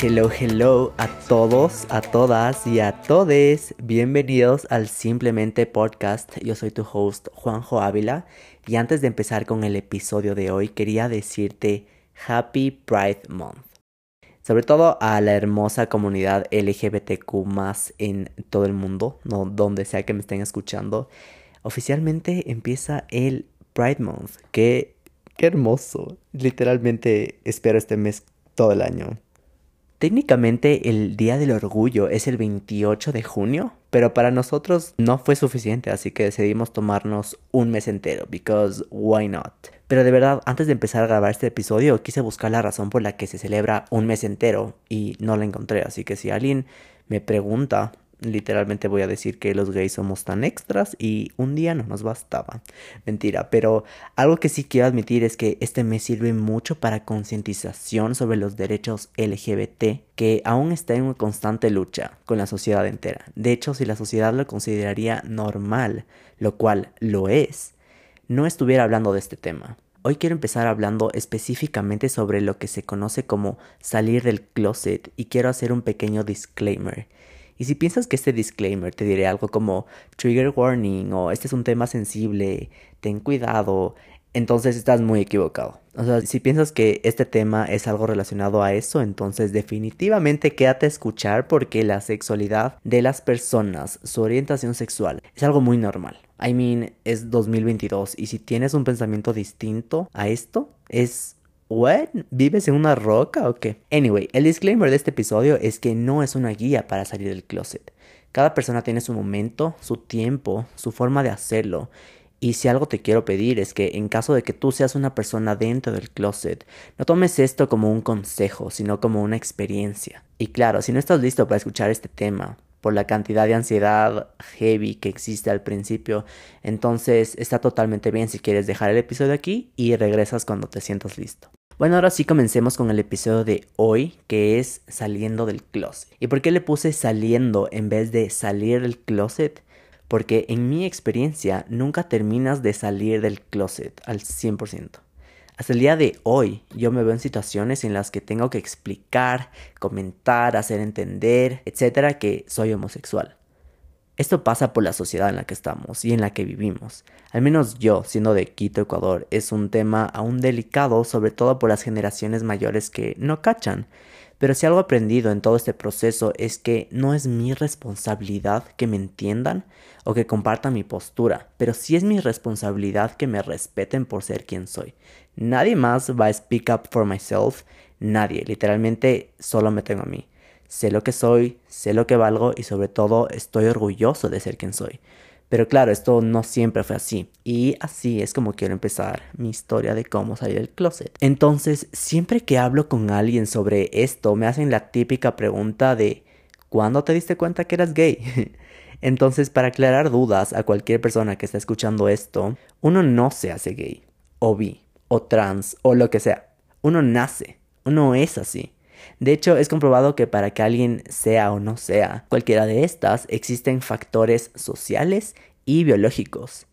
Hello, hello a todos, a todas y a todes. Bienvenidos al Simplemente Podcast. Yo soy tu host Juanjo Ávila y antes de empezar con el episodio de hoy quería decirte Happy Pride Month. Sobre todo a la hermosa comunidad LGBTQ en todo el mundo, no donde sea que me estén escuchando. Oficialmente empieza el Pride Month. Qué, qué hermoso. Literalmente espero este mes todo el año. Técnicamente el Día del Orgullo es el 28 de junio, pero para nosotros no fue suficiente, así que decidimos tomarnos un mes entero, because why not? Pero de verdad, antes de empezar a grabar este episodio, quise buscar la razón por la que se celebra un mes entero y no la encontré, así que si alguien me pregunta literalmente voy a decir que los gays somos tan extras y un día no nos bastaba. Mentira, pero algo que sí quiero admitir es que este mes sirve mucho para concientización sobre los derechos LGBT que aún está en una constante lucha con la sociedad entera. De hecho, si la sociedad lo consideraría normal, lo cual lo es, no estuviera hablando de este tema. Hoy quiero empezar hablando específicamente sobre lo que se conoce como salir del closet y quiero hacer un pequeño disclaimer. Y si piensas que este disclaimer te diré algo como trigger warning o este es un tema sensible, ten cuidado, entonces estás muy equivocado. O sea, si piensas que este tema es algo relacionado a eso, entonces definitivamente quédate a escuchar porque la sexualidad de las personas, su orientación sexual, es algo muy normal. I mean, es 2022 y si tienes un pensamiento distinto a esto, es ¿What? ¿Vives en una roca o qué? Anyway, el disclaimer de este episodio es que no es una guía para salir del closet. Cada persona tiene su momento, su tiempo, su forma de hacerlo. Y si algo te quiero pedir es que en caso de que tú seas una persona dentro del closet, no tomes esto como un consejo, sino como una experiencia. Y claro, si no estás listo para escuchar este tema, por la cantidad de ansiedad heavy que existe al principio, entonces está totalmente bien si quieres dejar el episodio aquí y regresas cuando te sientas listo. Bueno, ahora sí comencemos con el episodio de hoy, que es saliendo del closet. ¿Y por qué le puse saliendo en vez de salir del closet? Porque en mi experiencia nunca terminas de salir del closet al 100%. Hasta el día de hoy yo me veo en situaciones en las que tengo que explicar, comentar, hacer entender, etcétera, que soy homosexual. Esto pasa por la sociedad en la que estamos y en la que vivimos. Al menos yo, siendo de Quito, Ecuador, es un tema aún delicado, sobre todo por las generaciones mayores que no cachan. Pero si algo aprendido en todo este proceso es que no es mi responsabilidad que me entiendan o que compartan mi postura, pero sí es mi responsabilidad que me respeten por ser quien soy. Nadie más va a speak up for myself, nadie, literalmente solo me tengo a mí sé lo que soy, sé lo que valgo y sobre todo estoy orgulloso de ser quien soy. Pero claro, esto no siempre fue así. Y así es como quiero empezar mi historia de cómo salir del closet. Entonces, siempre que hablo con alguien sobre esto, me hacen la típica pregunta de ¿cuándo te diste cuenta que eras gay? Entonces, para aclarar dudas a cualquier persona que está escuchando esto, uno no se hace gay, o bi, o trans, o lo que sea. Uno nace, uno es así. De hecho, es comprobado que para que alguien sea o no sea cualquiera de estas, existen factores sociales y biológicos.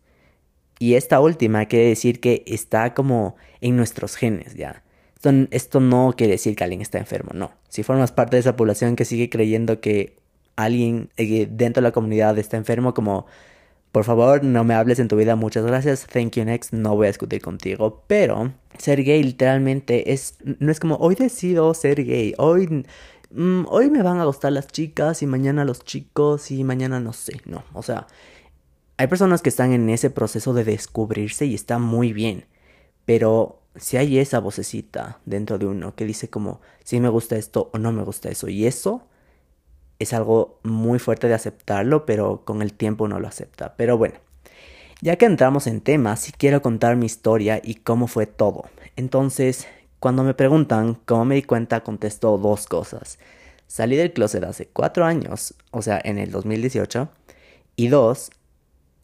Y esta última quiere decir que está como en nuestros genes, ¿ya? Esto, no quiere decir que alguien está enfermo, no. Si formas parte de esa población que sigue creyendo que alguien eh, dentro de la comunidad está enfermo, como por favor, no me hables en tu vida, muchas gracias. Thank you next, no voy a discutir contigo. Pero ser gay literalmente es. No es como hoy decido ser gay. Hoy. Mm, hoy me van a gustar las chicas y mañana los chicos y mañana no sé. No, o sea. Hay personas que están en ese proceso de descubrirse y está muy bien. Pero si hay esa vocecita dentro de uno que dice como si me gusta esto o no me gusta eso. Y eso es algo muy fuerte de aceptarlo, pero con el tiempo no lo acepta. Pero bueno, ya que entramos en temas, sí quiero contar mi historia y cómo fue todo. Entonces, cuando me preguntan cómo me di cuenta, contesto dos cosas. Salí del closet hace cuatro años, o sea, en el 2018. Y dos,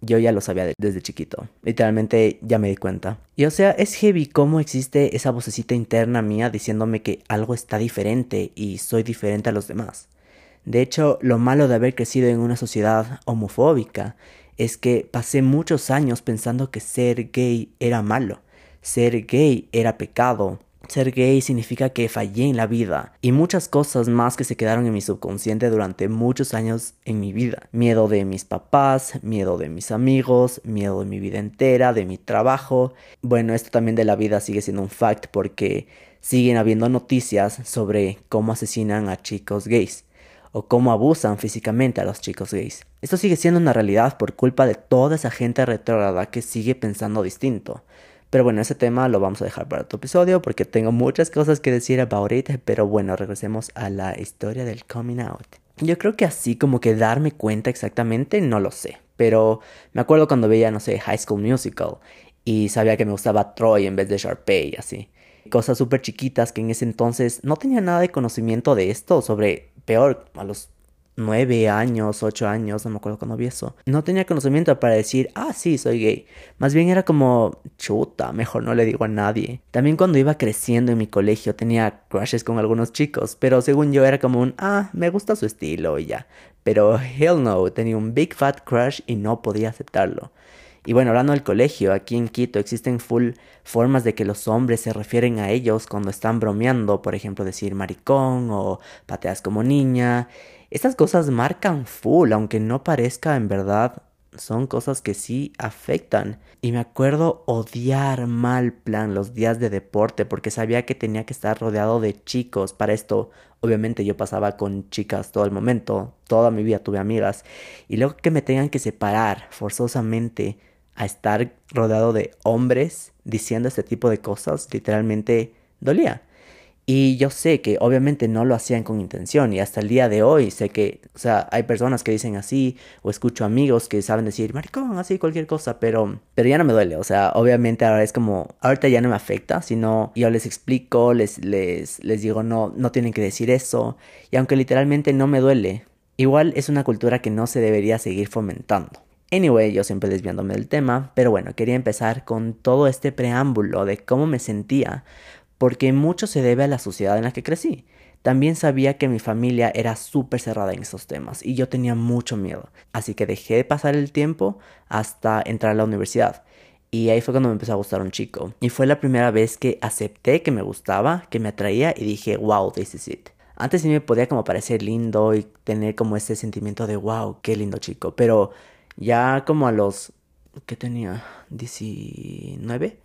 yo ya lo sabía desde chiquito. Literalmente ya me di cuenta. Y o sea, es heavy cómo existe esa vocecita interna mía diciéndome que algo está diferente y soy diferente a los demás. De hecho, lo malo de haber crecido en una sociedad homofóbica es que pasé muchos años pensando que ser gay era malo. ser gay era pecado. Ser gay significa que fallé en la vida y muchas cosas más que se quedaron en mi subconsciente durante muchos años en mi vida. Miedo de mis papás, miedo de mis amigos, miedo de mi vida entera, de mi trabajo. Bueno, esto también de la vida sigue siendo un fact porque siguen habiendo noticias sobre cómo asesinan a chicos gays o cómo abusan físicamente a los chicos gays. Esto sigue siendo una realidad por culpa de toda esa gente retrógrada que sigue pensando distinto. Pero bueno, ese tema lo vamos a dejar para otro episodio porque tengo muchas cosas que decir about it. Pero bueno, regresemos a la historia del coming out. Yo creo que así como que darme cuenta exactamente, no lo sé. Pero me acuerdo cuando veía, no sé, High School Musical y sabía que me gustaba Troy en vez de Sharpay así. Cosas súper chiquitas que en ese entonces no tenía nada de conocimiento de esto, sobre peor, a los nueve años, ocho años, no me acuerdo cuando vi eso. No tenía conocimiento para decir, ah, sí, soy gay. Más bien era como, chuta, mejor no le digo a nadie. También cuando iba creciendo en mi colegio tenía crushes con algunos chicos, pero según yo era como un, ah, me gusta su estilo y ya. Pero hell no, tenía un big fat crush y no podía aceptarlo. Y bueno, hablando del colegio, aquí en Quito existen full formas de que los hombres se refieren a ellos cuando están bromeando, por ejemplo, decir maricón o pateas como niña. Estas cosas marcan full, aunque no parezca en verdad, son cosas que sí afectan. Y me acuerdo odiar mal plan los días de deporte porque sabía que tenía que estar rodeado de chicos. Para esto, obviamente yo pasaba con chicas todo el momento, toda mi vida tuve amigas. Y luego que me tengan que separar forzosamente a estar rodeado de hombres diciendo este tipo de cosas, literalmente dolía. Y yo sé que obviamente no lo hacían con intención y hasta el día de hoy sé que, o sea, hay personas que dicen así o escucho amigos que saben decir maricón, así cualquier cosa, pero pero ya no me duele, o sea, obviamente ahora es como ahorita ya no me afecta, sino yo les explico, les les les digo no no tienen que decir eso y aunque literalmente no me duele, igual es una cultura que no se debería seguir fomentando. Anyway, yo siempre desviándome del tema, pero bueno, quería empezar con todo este preámbulo de cómo me sentía porque mucho se debe a la sociedad en la que crecí. También sabía que mi familia era súper cerrada en esos temas y yo tenía mucho miedo, así que dejé de pasar el tiempo hasta entrar a la universidad. Y ahí fue cuando me empezó a gustar un chico. Y fue la primera vez que acepté que me gustaba, que me atraía y dije, wow, this is it. Antes sí me podía como parecer lindo y tener como ese sentimiento de, wow, qué lindo chico. Pero ya como a los, ¿qué tenía? 19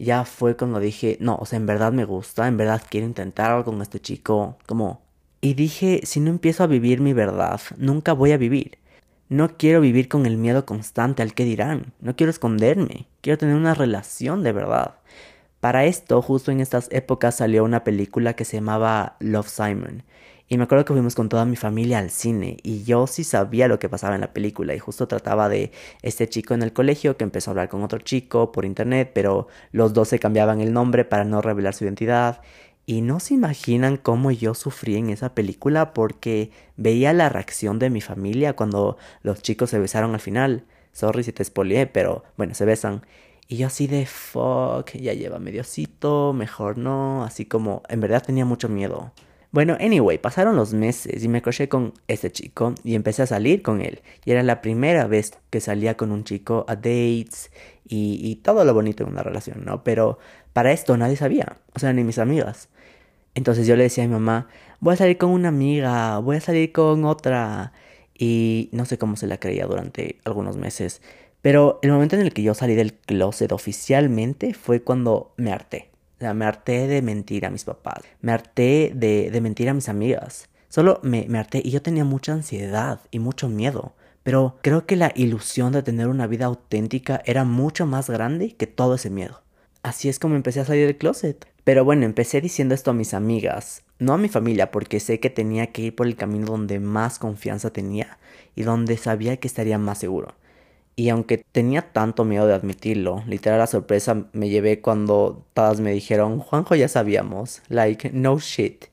ya fue cuando dije, no, o sea, en verdad me gusta, en verdad quiero intentar algo con este chico, como... Y dije, si no empiezo a vivir mi verdad, nunca voy a vivir. No quiero vivir con el miedo constante al que dirán, no quiero esconderme, quiero tener una relación de verdad. Para esto, justo en estas épocas salió una película que se llamaba Love Simon, y me acuerdo que fuimos con toda mi familia al cine y yo sí sabía lo que pasaba en la película y justo trataba de este chico en el colegio que empezó a hablar con otro chico por internet, pero los dos se cambiaban el nombre para no revelar su identidad. Y no se imaginan cómo yo sufrí en esa película porque veía la reacción de mi familia cuando los chicos se besaron al final. Sorry si te spoileé, pero bueno, se besan. Y yo así de fuck, ya lleva mediocito, mejor no, así como en verdad tenía mucho miedo. Bueno, anyway, pasaron los meses y me coché con este chico y empecé a salir con él. Y era la primera vez que salía con un chico a dates y, y todo lo bonito en una relación, ¿no? Pero para esto nadie sabía, o sea, ni mis amigas. Entonces yo le decía a mi mamá, voy a salir con una amiga, voy a salir con otra. Y no sé cómo se la creía durante algunos meses. Pero el momento en el que yo salí del closet oficialmente fue cuando me harté. Sea, me harté de mentir a mis papás. Me harté de, mentir a mis amigas. Solo me harté y yo tenía mucha ansiedad y mucho miedo. Pero creo que la ilusión de tener una vida auténtica era mucho más grande que todo ese miedo. Así es como empecé a salir del closet. Pero bueno, empecé diciendo esto a mis amigas, no a mi familia, porque sé que tenía que ir por el camino donde más confianza tenía y donde sabía que estaría más seguro. Y aunque tenía tanto miedo de admitirlo, literal la sorpresa me llevé cuando todas me dijeron, Juanjo ya sabíamos, like, no shit.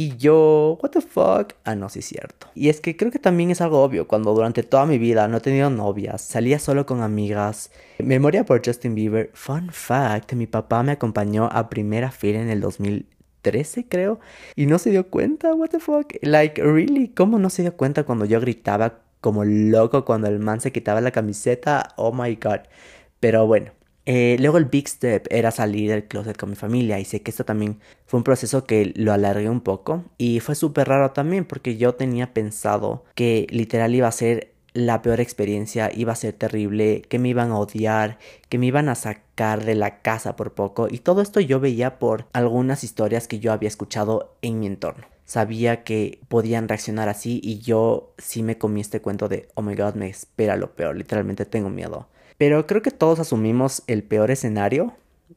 Y yo, what the fuck? Ah, no, sí es cierto. Y es que creo que también es algo obvio, cuando durante toda mi vida no he tenido novias, salía solo con amigas, me moría por Justin Bieber. Fun fact, mi papá me acompañó a primera fila en el 2013, creo, y no se dio cuenta, what the fuck? Like, really, ¿cómo no se dio cuenta cuando yo gritaba como loco cuando el man se quitaba la camiseta. Oh my god. Pero bueno, Eh, luego el big step era salir del closet con mi familia y sé que esto también fue un proceso que lo alargué un poco y fue súper raro también porque yo tenía pensado que literal iba a ser la peor experiencia, iba a ser terrible, que me iban a odiar, que me iban a sacar de la casa por poco y todo esto yo veía por algunas historias que yo había escuchado en mi entorno sabía que podían reaccionar así y yo sí me comí este cuento de, oh my god, me espera lo peor, literalmente tengo miedo. Pero creo que todos asumimos el peor escenario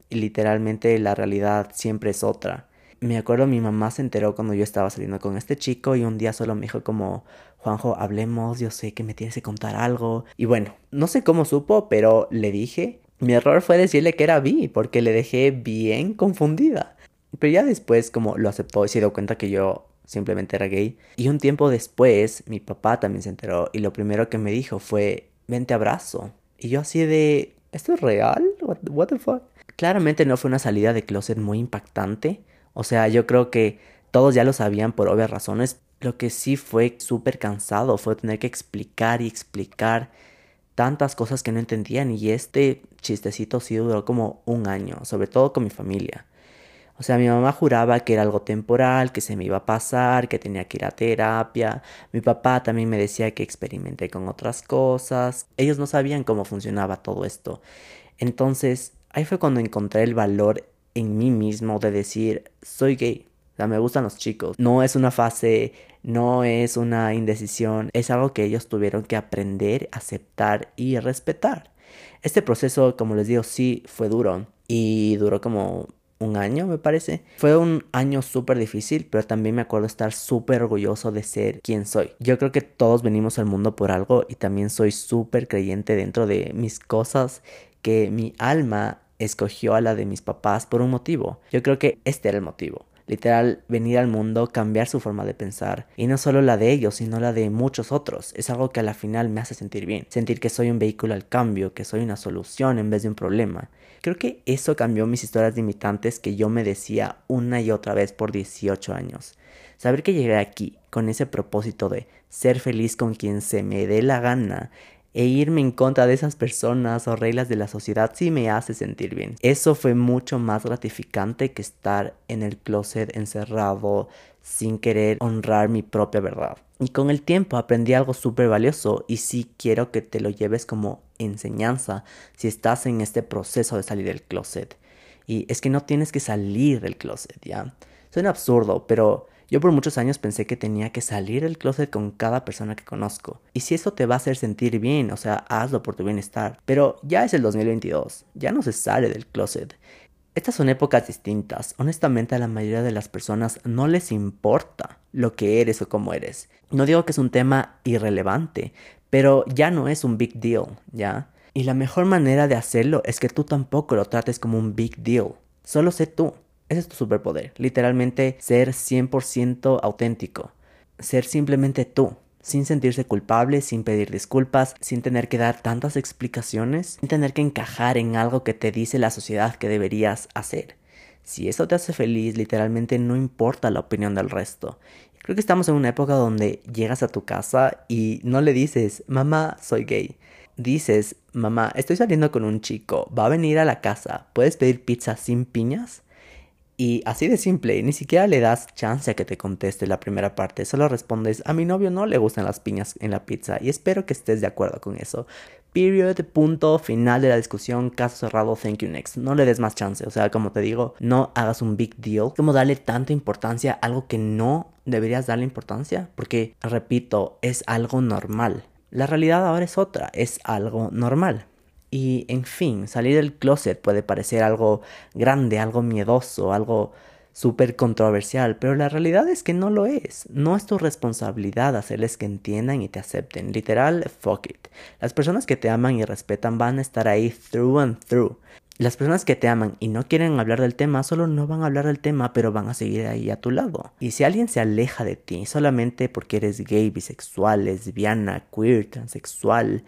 y literalmente la realidad siempre es otra. Me acuerdo mi mamá se enteró cuando yo estaba saliendo con este chico y un día solo me dijo como, Juanjo, hablemos, yo sé que me tienes que contar algo. Y bueno, no sé cómo supo, pero le dije. Mi error fue decirle que era bi, porque le dejé bien confundida. Pero ya después como lo aceptó y se dio cuenta que yo simplemente era gay. Y un tiempo después mi papá también se enteró y lo primero que me dijo fue, vente abrazo. Y yo así de, ¿esto es real? What, the fuck? Claramente no fue una salida de closet muy impactante. O sea, yo creo que todos ya lo sabían por obvias razones. Lo que sí fue súper cansado fue tener que explicar y explicar tantas cosas que no entendían y este chistecito sí duró como un año, sobre todo con mi familia. O sea, mi mamá juraba que era algo temporal, que se me iba a pasar, que tenía que ir a terapia. Mi papá también me decía que experimenté con otras cosas. Ellos no sabían cómo funcionaba todo esto. Entonces, ahí fue cuando encontré el valor en mí mismo de decir, soy gay. O sea, me gustan los chicos. No es una fase, no es una indecisión, es algo que ellos tuvieron que aprender, aceptar y respetar. Este proceso, como les digo, sí fue duro y duró como un año, me parece. Fue un año súper difícil, pero también me acuerdo estar súper orgulloso de ser quien soy. Yo creo que todos venimos al mundo por algo y también soy súper creyente dentro de mis cosas que mi alma escogió a la de mis papás por un motivo. Yo creo que este era el motivo. Literal, venir al mundo, cambiar su forma de pensar. Y no solo la de ellos, sino la de muchos otros. Es algo que a la final me hace sentir bien. Sentir que soy un vehículo al cambio, que soy una solución en vez de un problema. Creo que eso cambió mis historias limitantes que yo me decía una y otra vez por 18 años. Saber que llegué aquí con ese propósito de ser feliz con quien se me dé la gana e irme en contra de esas personas o reglas de la sociedad sí me hace sentir bien. Eso fue mucho más gratificante que estar en el closet encerrado sin querer honrar mi propia verdad. Y con el tiempo aprendí algo súper valioso y sí quiero que te lo lleves como enseñanza si estás en este proceso de salir del closet. Y es que no tienes que salir del closet, ¿ya? Suena absurdo, pero yo por muchos años pensé que tenía que salir del closet con cada persona que conozco. Y si eso te va a hacer sentir bien, o sea, hazlo por tu bienestar. Pero ya es el 2022, ya no se sale del closet. Estas son épocas distintas. Honestamente a la mayoría de las personas no les importa lo que eres o cómo eres. No digo que es un tema irrelevante, pero ya no es un big deal, ¿ya? Y la mejor manera de hacerlo es que tú tampoco lo trates como un big deal. Solo sé tú. Ese es tu superpoder. Literalmente ser 100% auténtico. Ser simplemente tú sin sentirse culpable, sin pedir disculpas, sin tener que dar tantas explicaciones, sin tener que encajar en algo que te dice la sociedad que deberías hacer. Si eso te hace feliz, literalmente no importa la opinión del resto. Creo que estamos en una época donde llegas a tu casa y no le dices, mamá, soy gay. Dices, mamá, estoy saliendo con un chico, va a venir a la casa, ¿puedes pedir pizza sin piñas? Y así de simple, ni siquiera le das chance a que te conteste la primera parte, solo respondes, a mi novio no le gustan las piñas en la pizza y espero que estés de acuerdo con eso. Period, punto, final de la discusión, caso cerrado, thank you next. No le des más chance, o sea, como te digo, no hagas un big deal. Como darle tanta importancia a algo que no deberías darle importancia, porque, repito, es algo normal. La realidad ahora es otra, es algo normal. Y en fin, salir del closet puede parecer algo grande, algo miedoso, algo súper controversial, pero la realidad es que no lo es. No es tu responsabilidad hacerles que entiendan y te acepten. Literal, fuck it. Las personas que te aman y respetan van a estar ahí through and through. Las personas que te aman y no quieren hablar del tema solo no van a hablar del tema, pero van a seguir ahí a tu lado. Y si alguien se aleja de ti solamente porque eres gay, bisexual, lesbiana, queer, transexual,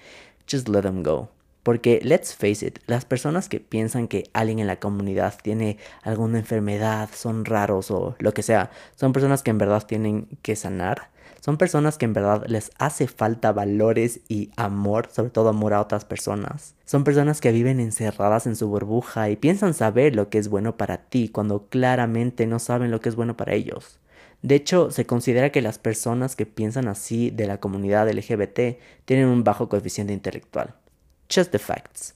just let them go. Porque, let's face it, las personas que piensan que alguien en la comunidad tiene alguna enfermedad, son raros o lo que sea, son personas que en verdad tienen que sanar. Son personas que en verdad les hace falta valores y amor, sobre todo amor a otras personas. Son personas que viven encerradas en su burbuja y piensan saber lo que es bueno para ti cuando claramente no saben lo que es bueno para ellos. De hecho, se considera que las personas que piensan así de la comunidad LGBT tienen un bajo coeficiente intelectual. Just the facts.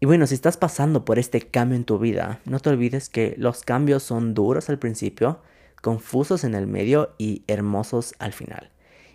Y bueno, si estás pasando por este cambio en tu vida, no te olvides que los cambios son duros al principio, confusos en el medio y hermosos al final.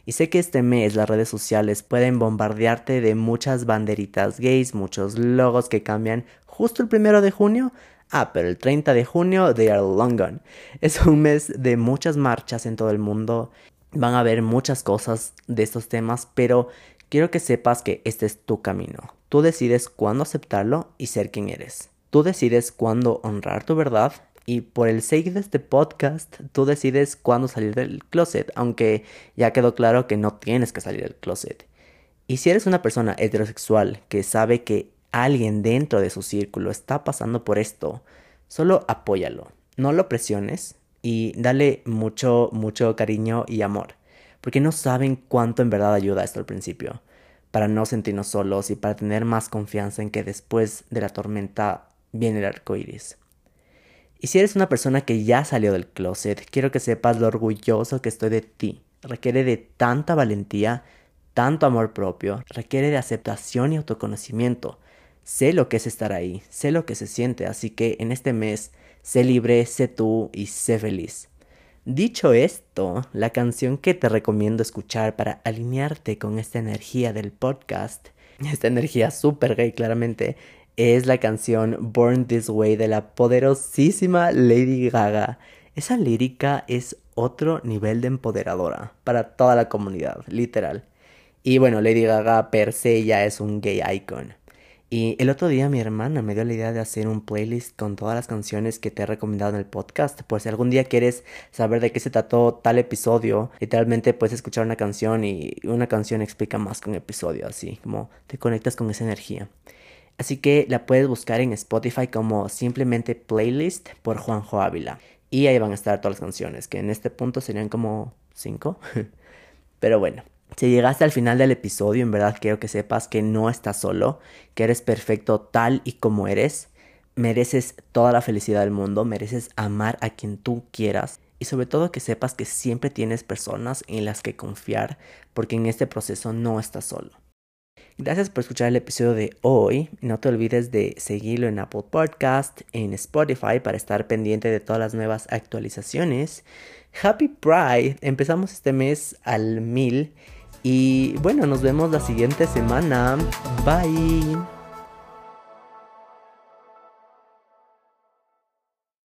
Y sé que este mes las redes sociales pueden bombardearte de muchas banderitas gays, muchos logos que cambian justo el primero de junio. Ah, pero el 30 de junio they are long gone. Es un mes de muchas marchas en todo el mundo. Van a haber muchas cosas de estos temas, pero quiero que sepas que este es tu camino. Tú decides cuándo aceptarlo y ser quien eres. Tú decides cuándo honrar tu verdad y por el sake de este podcast, tú decides cuándo salir del closet, aunque ya quedó claro que no tienes que salir del closet. Y si eres una persona heterosexual que sabe que alguien dentro de su círculo está pasando por esto, solo apóyalo, no lo presiones y dale mucho, mucho cariño y amor, porque no saben cuánto en verdad ayuda esto al principio, para no sentirnos solos y para tener más confianza en que después de la tormenta viene el arco iris. Y si eres una persona que ya salió del closet, quiero que sepas lo orgulloso que estoy de ti. Requiere de tanta valentía, tanto amor propio, requiere de aceptación y autoconocimiento. Sé lo que es estar ahí, sé lo que se siente, así que en este mes, sé libre, sé tú y sé feliz. Dicho esto, la canción que te recomiendo escuchar para alinearte con esta energía del podcast, esta energía súper gay claramente, es la canción Born This Way de la poderosísima Lady Gaga. Esa lírica es otro nivel de empoderadora para toda la comunidad, literal. Y bueno, Lady Gaga per se ya es un gay icon. Y el otro día mi hermana me dio la idea de hacer un playlist con todas las canciones que te he recomendado en el podcast. Por si algún día quieres saber de qué se trató tal episodio, literalmente puedes escuchar una canción y una canción explica más que un episodio, así como te conectas con esa energía. Así que la puedes buscar en Spotify como simplemente playlist por Juanjo Ávila. Y ahí van a estar todas las canciones, que en este punto serían como 5. Pero bueno, si llegaste al final del episodio, en verdad quiero que sepas que no estás solo, que eres perfecto tal y como eres. Mereces toda la felicidad del mundo, mereces amar a quien tú quieras y sobre todo que sepas que siempre tienes personas en las que confiar porque en este proceso no estás solo. Gracias por escuchar el episodio de hoy. No te olvides de seguirlo en Apple Podcast, en Spotify para estar pendiente de todas las nuevas actualizaciones. Happy Pride. Empezamos este mes al mil. Y bueno, nos vemos la siguiente semana. Bye.